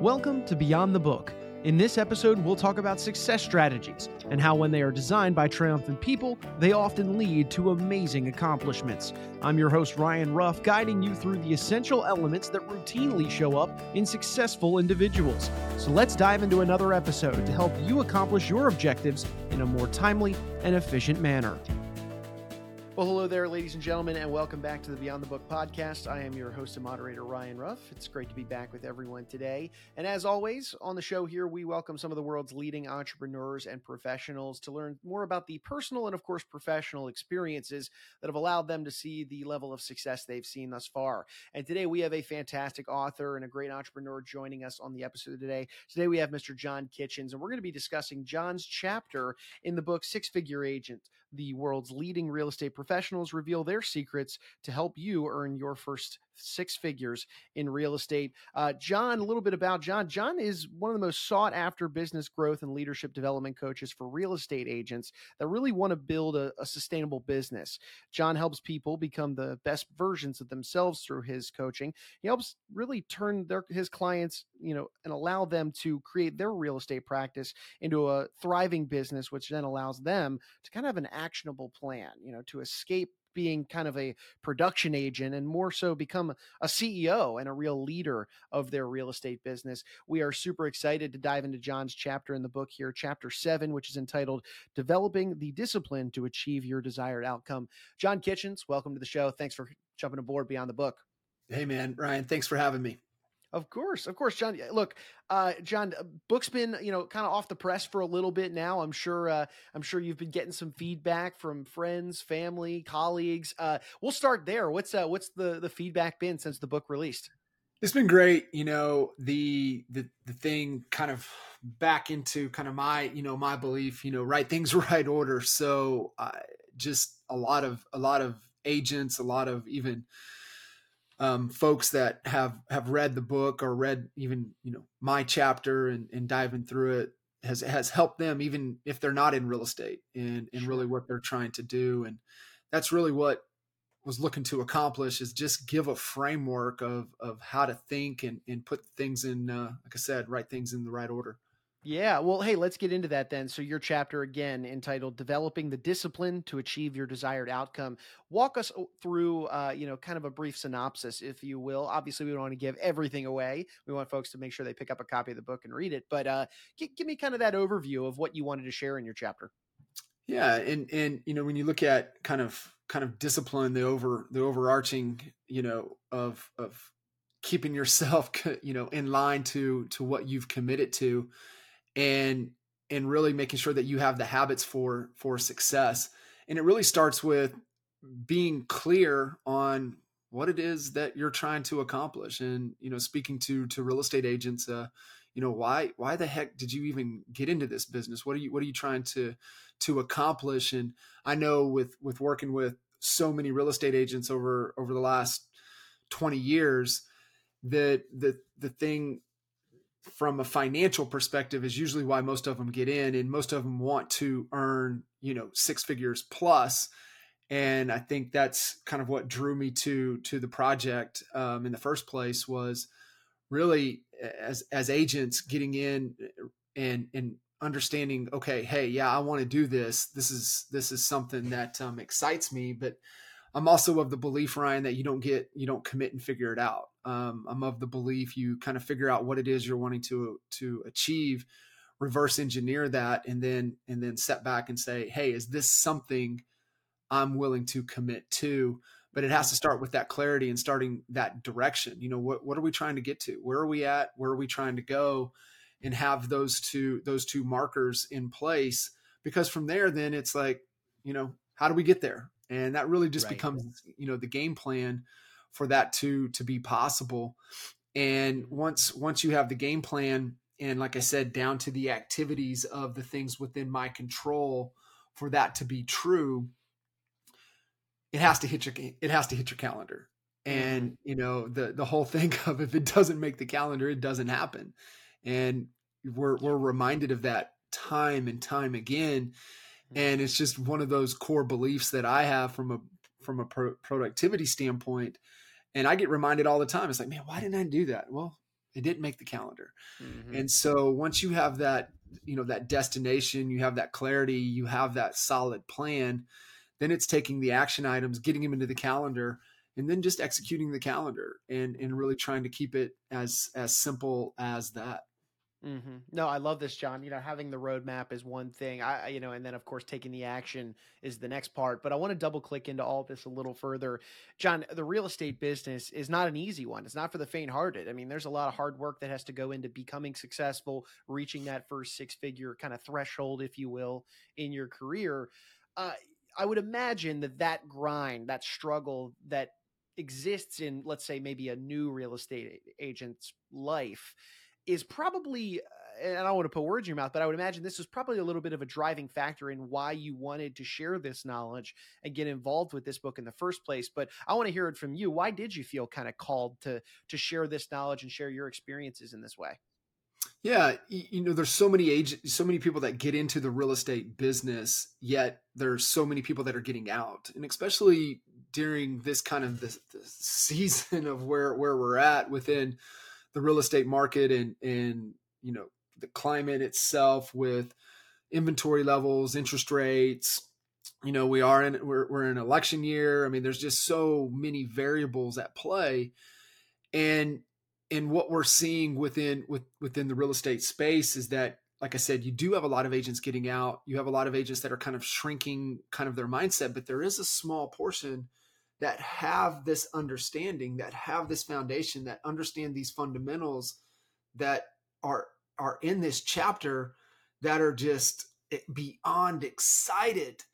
Welcome to Beyond the Book. In this episode, we'll talk about success strategies and how, when they are designed by triumphant people, they often lead to amazing accomplishments. I'm your host, Ryan Ruff, guiding you through the essential elements that routinely show up in successful individuals. So let's dive into another episode to help you accomplish your objectives in a more timely and efficient manner. Well, hello there, ladies and gentlemen, and welcome back to the Beyond the Book podcast. I am your host and moderator, Ryan Ruff. It's great to be back with everyone today. And as always, on the show here, we welcome some of the world's leading entrepreneurs and professionals to learn more about the personal and, of course, professional experiences that have allowed them to see the level of success they've seen thus far. And today we have a fantastic author and a great entrepreneur joining us on the episode today. Today we have Mr. John Kitchens, and we're going to be discussing John's chapter in the book Six Figure Agent the world's leading real estate professionals reveal their secrets to help you earn your first six figures in real estate. Uh, John, a little bit about John. John is one of the most sought after business growth and leadership development coaches for real estate agents that really want to build a, a sustainable business. John helps people become the best versions of themselves through his coaching. He helps really turn their his clients, you know, and allow them to create their real estate practice into a thriving business, which then allows them to kind of have an actionable plan, you know, to escape being kind of a production agent and more so become a CEO and a real leader of their real estate business. We are super excited to dive into John's chapter in the book here, chapter seven, which is entitled Developing the Discipline to Achieve Your Desired Outcome. John Kitchens, welcome to the show. Thanks for jumping aboard Beyond the Book. Hey, man, Ryan, thanks for having me. Of course, of course, John. Look, uh, John, uh, book's been you know kind of off the press for a little bit now. I'm sure. Uh, I'm sure you've been getting some feedback from friends, family, colleagues. Uh, we'll start there. What's uh, what's the the feedback been since the book released? It's been great. You know, the the the thing kind of back into kind of my you know my belief. You know, right things right order. So uh, just a lot of a lot of agents, a lot of even um, folks that have have read the book or read even you know my chapter and, and diving through it has has helped them even if they're not in real estate and and really what they're trying to do and that's really what was looking to accomplish is just give a framework of of how to think and and put things in uh, like I said right things in the right order. Yeah, well, hey, let's get into that then. So, your chapter again entitled "Developing the Discipline to Achieve Your Desired Outcome." Walk us through, uh, you know, kind of a brief synopsis, if you will. Obviously, we don't want to give everything away. We want folks to make sure they pick up a copy of the book and read it. But uh, g- give me kind of that overview of what you wanted to share in your chapter. Yeah, and and you know, when you look at kind of kind of discipline, the over the overarching, you know, of of keeping yourself, you know, in line to to what you've committed to and and really making sure that you have the habits for for success. And it really starts with being clear on what it is that you're trying to accomplish and you know speaking to to real estate agents uh you know why why the heck did you even get into this business? What are you what are you trying to to accomplish? And i know with with working with so many real estate agents over over the last 20 years that the the thing from a financial perspective is usually why most of them get in and most of them want to earn you know six figures plus. And i think that's kind of what drew me to to the project um, in the first place was really as as agents getting in and and understanding okay hey yeah i want to do this. This is this is something that um, excites me but i'm also of the belief ryan that you don't get you don't commit and figure it out um, I'm of the belief you kind of figure out what it is you're wanting to to achieve, reverse engineer that, and then and then set back and say, hey, is this something I'm willing to commit to? But it has to start with that clarity and starting that direction. You know, what what are we trying to get to? Where are we at? Where are we trying to go? And have those two those two markers in place because from there, then it's like, you know, how do we get there? And that really just right. becomes, you know, the game plan for that to to be possible. And once once you have the game plan and like i said down to the activities of the things within my control for that to be true it has to hit your it has to hit your calendar. And mm-hmm. you know the the whole thing of if it doesn't make the calendar it doesn't happen. And we're we're reminded of that time and time again. Mm-hmm. and it's just one of those core beliefs that i have from a from a pro- productivity standpoint and I get reminded all the time. It's like, man, why didn't I do that? Well, it didn't make the calendar mm-hmm. and so once you have that you know that destination you have that clarity you have that solid plan then it's taking the action items getting them into the calendar and then just executing the calendar and and really trying to keep it as as simple as that Mm-hmm. No, I love this, John. You know, having the roadmap is one thing. I, you know, and then of course taking the action is the next part. But I want to double click into all this a little further, John. The real estate business is not an easy one. It's not for the faint-hearted. I mean, there's a lot of hard work that has to go into becoming successful, reaching that first six-figure kind of threshold, if you will, in your career. Uh, I would imagine that that grind, that struggle, that exists in, let's say, maybe a new real estate agent's life is probably and I don't want to put words in your mouth, but I would imagine this is probably a little bit of a driving factor in why you wanted to share this knowledge and get involved with this book in the first place. But I want to hear it from you. Why did you feel kind of called to to share this knowledge and share your experiences in this way? Yeah, you know, there's so many age, so many people that get into the real estate business, yet there's so many people that are getting out, and especially during this kind of this, this season of where where we're at within the real estate market and and you know the climate itself with inventory levels, interest rates. You know, we are in we're we're in election year. I mean, there's just so many variables at play, and and what we're seeing within with within the real estate space is that like I said, you do have a lot of agents getting out. You have a lot of agents that are kind of shrinking kind of their mindset, but there is a small portion that have this understanding, that have this foundation, that understand these fundamentals that are are in this chapter that are just beyond excited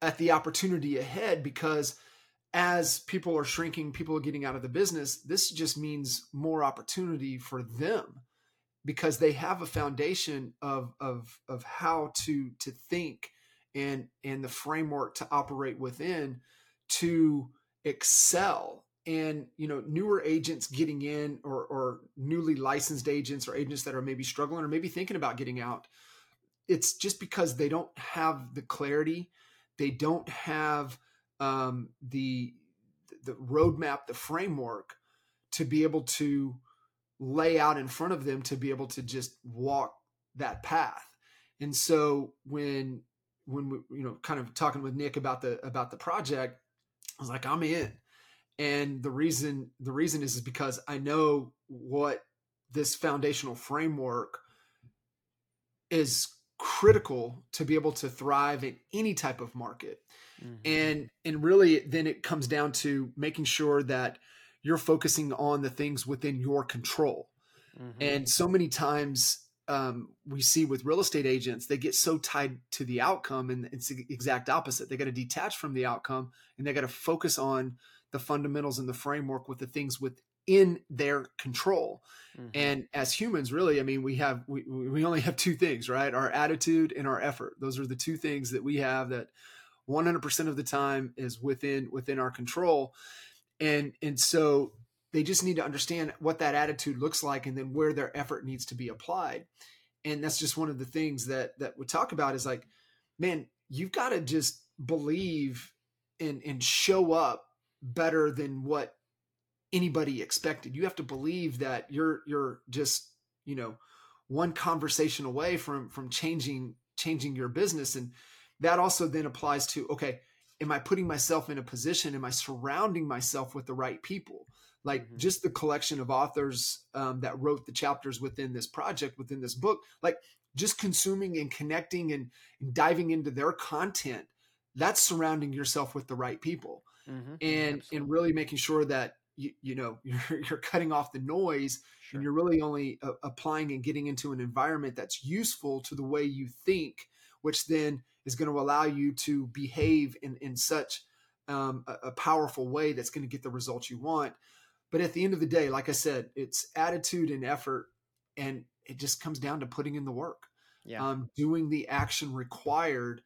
at the opportunity ahead because as people are shrinking, people are getting out of the business, this just means more opportunity for them because they have a foundation of of of how to to think and and the framework to operate within to excel and you know newer agents getting in or or newly licensed agents or agents that are maybe struggling or maybe thinking about getting out it's just because they don't have the clarity. They don't have um, the the roadmap the framework to be able to lay out in front of them to be able to just walk that path. And so when when we you know kind of talking with nick about the about the project was like, I'm in. And the reason the reason is, is because I know what this foundational framework is critical to be able to thrive in any type of market. Mm-hmm. And and really then it comes down to making sure that you're focusing on the things within your control. Mm-hmm. And so many times um, we see with real estate agents, they get so tied to the outcome, and it's the exact opposite. They got to detach from the outcome, and they got to focus on the fundamentals and the framework with the things within their control. Mm-hmm. And as humans, really, I mean, we have we we only have two things, right? Our attitude and our effort. Those are the two things that we have that 100% of the time is within within our control. And and so they just need to understand what that attitude looks like and then where their effort needs to be applied. And that's just one of the things that that we talk about is like, man, you've got to just believe and and show up better than what anybody expected. You have to believe that you're you're just, you know, one conversation away from from changing changing your business and that also then applies to okay, am I putting myself in a position am I surrounding myself with the right people? Like mm-hmm. just the collection of authors um, that wrote the chapters within this project within this book like just consuming and connecting and, and diving into their content that's surrounding yourself with the right people mm-hmm. and Absolutely. and really making sure that you, you know you're, you're cutting off the noise sure. and you're really only uh, applying and getting into an environment that's useful to the way you think which then is going to allow you to behave in in such um, a, a powerful way that's going to get the results you want but at the end of the day, like I said, it's attitude and effort, and it just comes down to putting in the work, yeah. um, doing the action required,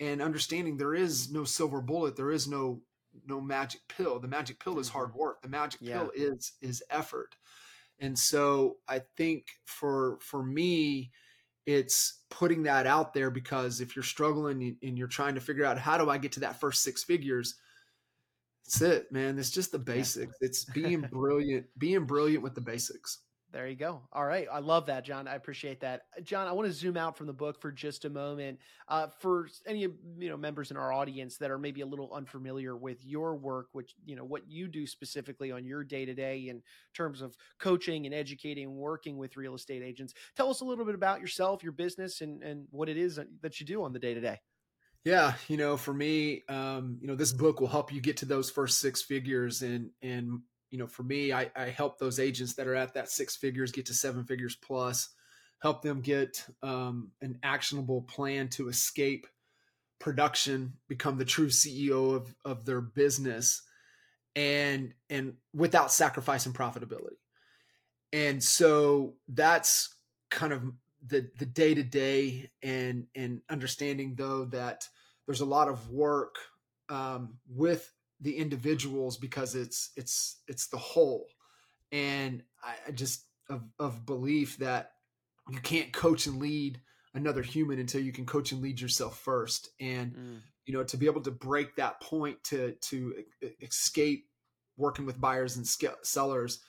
and understanding there is no silver bullet, there is no no magic pill. The magic pill is hard mm-hmm. work. The magic yeah. pill is is effort. And so I think for for me, it's putting that out there because if you're struggling and you're trying to figure out how do I get to that first six figures, that's it, man. It's just the basics. It's being brilliant, being brilliant with the basics. There you go. All right. I love that, John. I appreciate that. John, I want to zoom out from the book for just a moment. Uh, for any you know members in our audience that are maybe a little unfamiliar with your work, which you know what you do specifically on your day to day in terms of coaching and educating and working with real estate agents, tell us a little bit about yourself, your business, and and what it is that you do on the day to day. Yeah, you know, for me, um, you know, this book will help you get to those first six figures, and and you know, for me, I, I help those agents that are at that six figures get to seven figures plus, help them get um, an actionable plan to escape production, become the true CEO of, of their business, and and without sacrificing profitability. And so that's kind of the the day to day, and and understanding though that there's a lot of work um, with the individuals because it's it's it's the whole and i just of, of belief that you can't coach and lead another human until you can coach and lead yourself first and mm. you know to be able to break that point to to escape working with buyers and sellers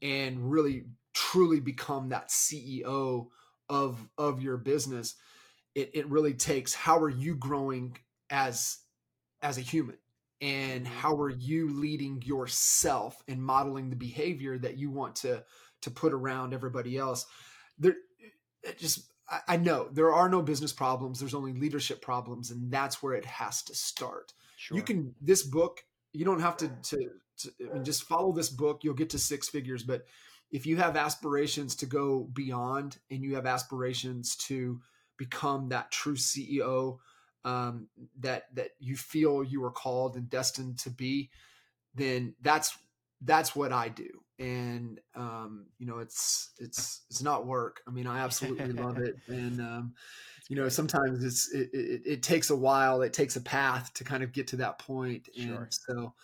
and really truly become that ceo of of your business it, it really takes how are you growing as as a human and mm-hmm. how are you leading yourself and modeling the behavior that you want to to put around everybody else there it just I know there are no business problems there's only leadership problems and that's where it has to start sure. you can this book you don't have to, to, to I mean, just follow this book you'll get to six figures but if you have aspirations to go beyond and you have aspirations to become that true ceo um, that that you feel you are called and destined to be, then that's that's what I do. And um, you know, it's it's it's not work. I mean, I absolutely love it, and um, you know, sometimes it's it, it, it, takes a while. It takes a path to kind of get to that point, and sure. so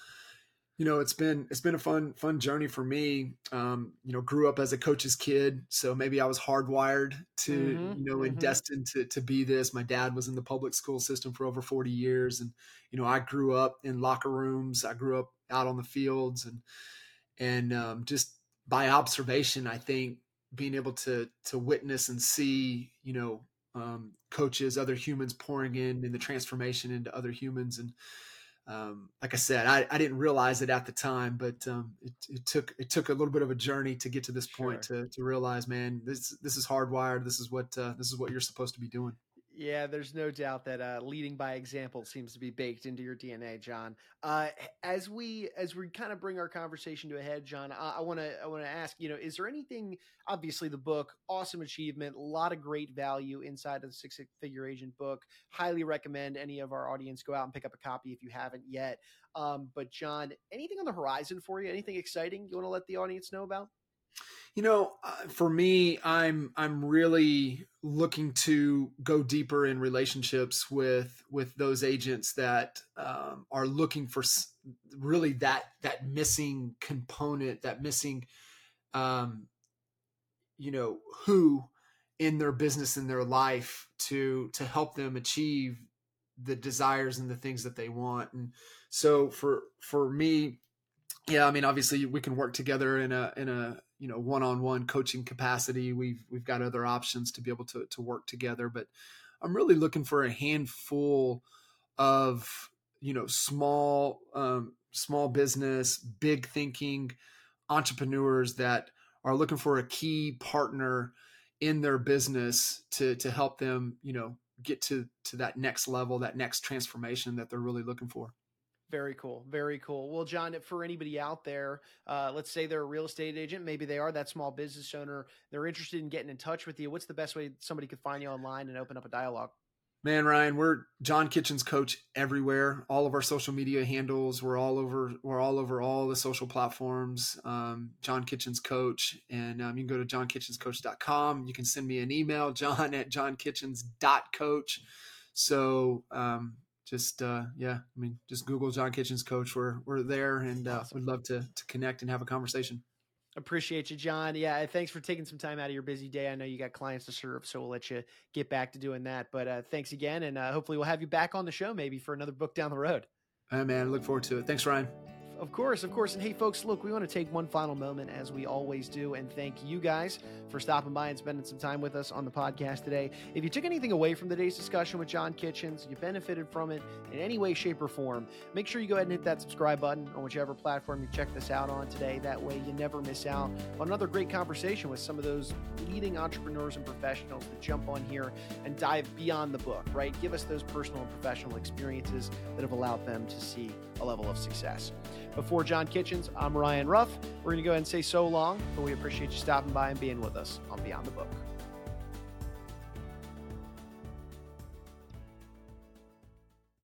you know it's been it's been a fun fun journey for me um, you know grew up as a coach's kid so maybe i was hardwired to mm-hmm, you know mm-hmm. and destined to, to be this my dad was in the public school system for over 40 years and you know i grew up in locker rooms i grew up out on the fields and and um, just by observation i think being able to to witness and see you know um, coaches other humans pouring in in the transformation into other humans and um, like I said, I, I didn't realize it at the time, but um, it, it, took it took a little bit of a journey to get to this point sure. to, to realize, man, this this is hardwired. This is what uh, this is what you're supposed to be doing. Yeah, there's no doubt that uh, leading by example seems to be baked into your DNA, John. Uh, as we as we kind of bring our conversation to a head, John, I want to I want to ask, you know, is there anything? Obviously, the book, awesome achievement, a lot of great value inside of the Six Figure Agent book. Highly recommend any of our audience go out and pick up a copy if you haven't yet. Um, but John, anything on the horizon for you? Anything exciting you want to let the audience know about? You know, uh, for me, I'm I'm really looking to go deeper in relationships with with those agents that um, are looking for really that that missing component, that missing, um, you know, who in their business in their life to to help them achieve the desires and the things that they want. And so for for me, yeah, I mean, obviously we can work together in a in a you know one-on-one coaching capacity. We've we've got other options to be able to to work together but i'm really looking for a handful of you know small um, small business big thinking entrepreneurs that are looking for a key partner in their business to to help them you know get to to that next level that next transformation that they're really looking for very cool. Very cool. Well, John, for anybody out there, uh, let's say they're a real estate agent, maybe they are that small business owner, they're interested in getting in touch with you. What's the best way somebody could find you online and open up a dialogue? Man, Ryan, we're John Kitchens coach everywhere. All of our social media handles, we're all over. We're all over all the social platforms. Um, John Kitchens coach, and um, you can go to johnkitchenscoach.com. You can send me an email, John at johnkitchens.coach. So um, just uh, yeah, I mean, just Google John Kitchens coach. We're we're there, and uh, awesome. would love to to connect and have a conversation. Appreciate you, John. Yeah, thanks for taking some time out of your busy day. I know you got clients to serve, so we'll let you get back to doing that. But uh, thanks again, and uh, hopefully we'll have you back on the show maybe for another book down the road. Hey, man, look forward to it. Thanks, Ryan. Of course, of course. And hey, folks, look, we want to take one final moment, as we always do, and thank you guys for stopping by and spending some time with us on the podcast today. If you took anything away from today's discussion with John Kitchens, you benefited from it in any way, shape, or form, make sure you go ahead and hit that subscribe button on whichever platform you check this out on today. That way, you never miss out on another great conversation with some of those leading entrepreneurs and professionals that jump on here and dive beyond the book, right? Give us those personal and professional experiences that have allowed them to see a level of success. Before John Kitchens, I'm Ryan Ruff. We're going to go ahead and say so long, but we appreciate you stopping by and being with us on Beyond the Book.